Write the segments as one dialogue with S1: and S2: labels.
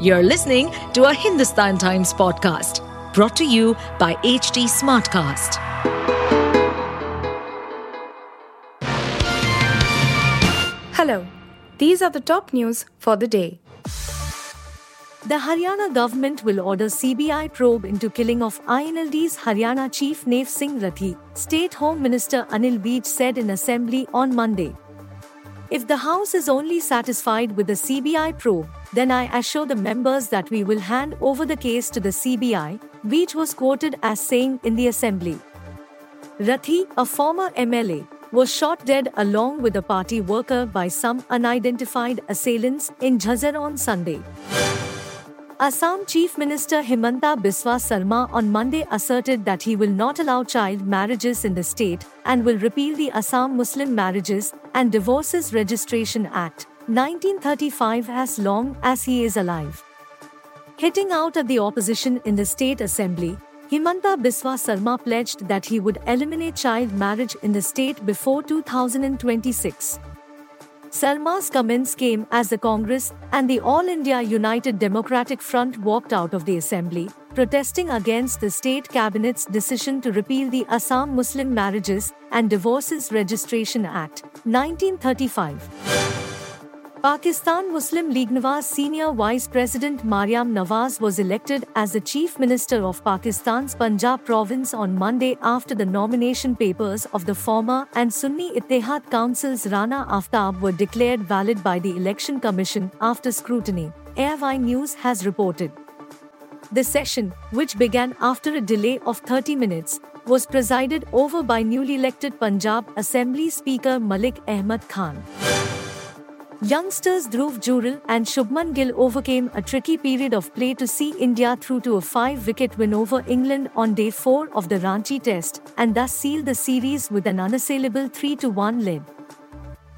S1: You're listening to a Hindustan Times podcast brought to you by HT Smartcast.
S2: Hello, these are the top news for the day.
S3: The Haryana government will order CBI probe into killing of INLD's Haryana chief Nafe Singh Rathi, State Home Minister Anil Vij said in assembly on Monday. If the House is only satisfied with the CBI probe, then I assure the members that we will hand over the case to the CBI, Vij was quoted as saying in the assembly. Rathi, a former MLA, was shot dead along with a party worker by some unidentified assailants in Jhajjar on Sunday. Assam Chief Minister Himanta Biswa Sarma on Monday asserted that he will not allow child marriages in the state and will repeal the Assam Muslim Marriages and Divorces Registration Act 1935 as long as he is alive. Hitting out at the opposition in the state assembly, Himanta Biswa Sarma pledged that he would eliminate child marriage in the state before 2026. Sarma's comments came as the Congress and the All India United Democratic Front walked out of the assembly, protesting against the state cabinet's decision to repeal the Assam Muslim Marriages and Divorces Registration Act, 1935. Pakistan Muslim League Nawaz Senior Vice President Maryam Nawaz was elected as the Chief Minister of Pakistan's Punjab province on Monday after the nomination papers of the former and Sunni Ittehad Council's Rana Aftab were declared valid by the Election Commission after scrutiny, AFI News has reported. The session, which began after a delay of 30 minutes, was presided over by newly elected Punjab Assembly Speaker Malik Ahmad Khan. Youngsters Dhruv Jurel and Shubman Gill overcame a tricky period of play to see India through to a five wicket win over England on day four of the Ranchi Test and thus sealed the series with an unassailable 3 1 lead.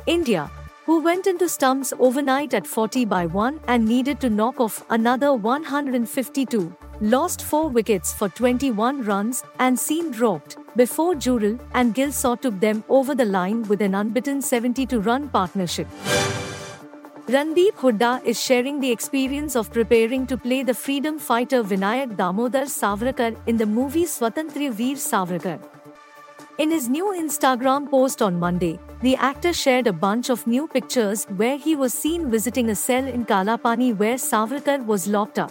S3: India, who went into stumps overnight at 40 by 1 and needed to knock off another 152, lost 4 wickets for 21 runs and seemed dropped before Jurel and Gill saw took them over the line with an unbeaten 72 run partnership. Randeep Hooda is sharing the experience of preparing to play the freedom fighter Vinayak Damodar Savarkar in the movie Swatantriya Veer Savarkar. In his new Instagram post on Monday, the actor shared a bunch of new pictures where he was seen visiting a cell in Kalapani where Savarkar was locked up.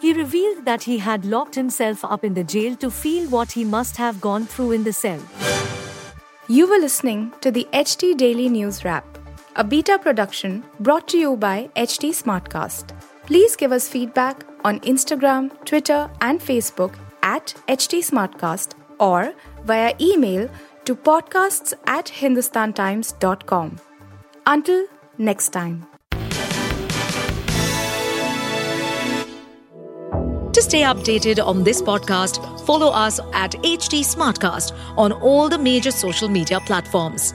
S3: He revealed that he had locked himself up in the jail to feel what he must have gone through in the cell.
S2: You were listening to the HT Daily News Wrap a beta production brought to you by HT Smartcast. Please give us feedback on Instagram, Twitter, and Facebook at HT Smartcast or via email to podcasts at hindustantimes.com. Until next time.
S1: To stay updated on this podcast, follow us at HT Smartcast on all the major social media platforms.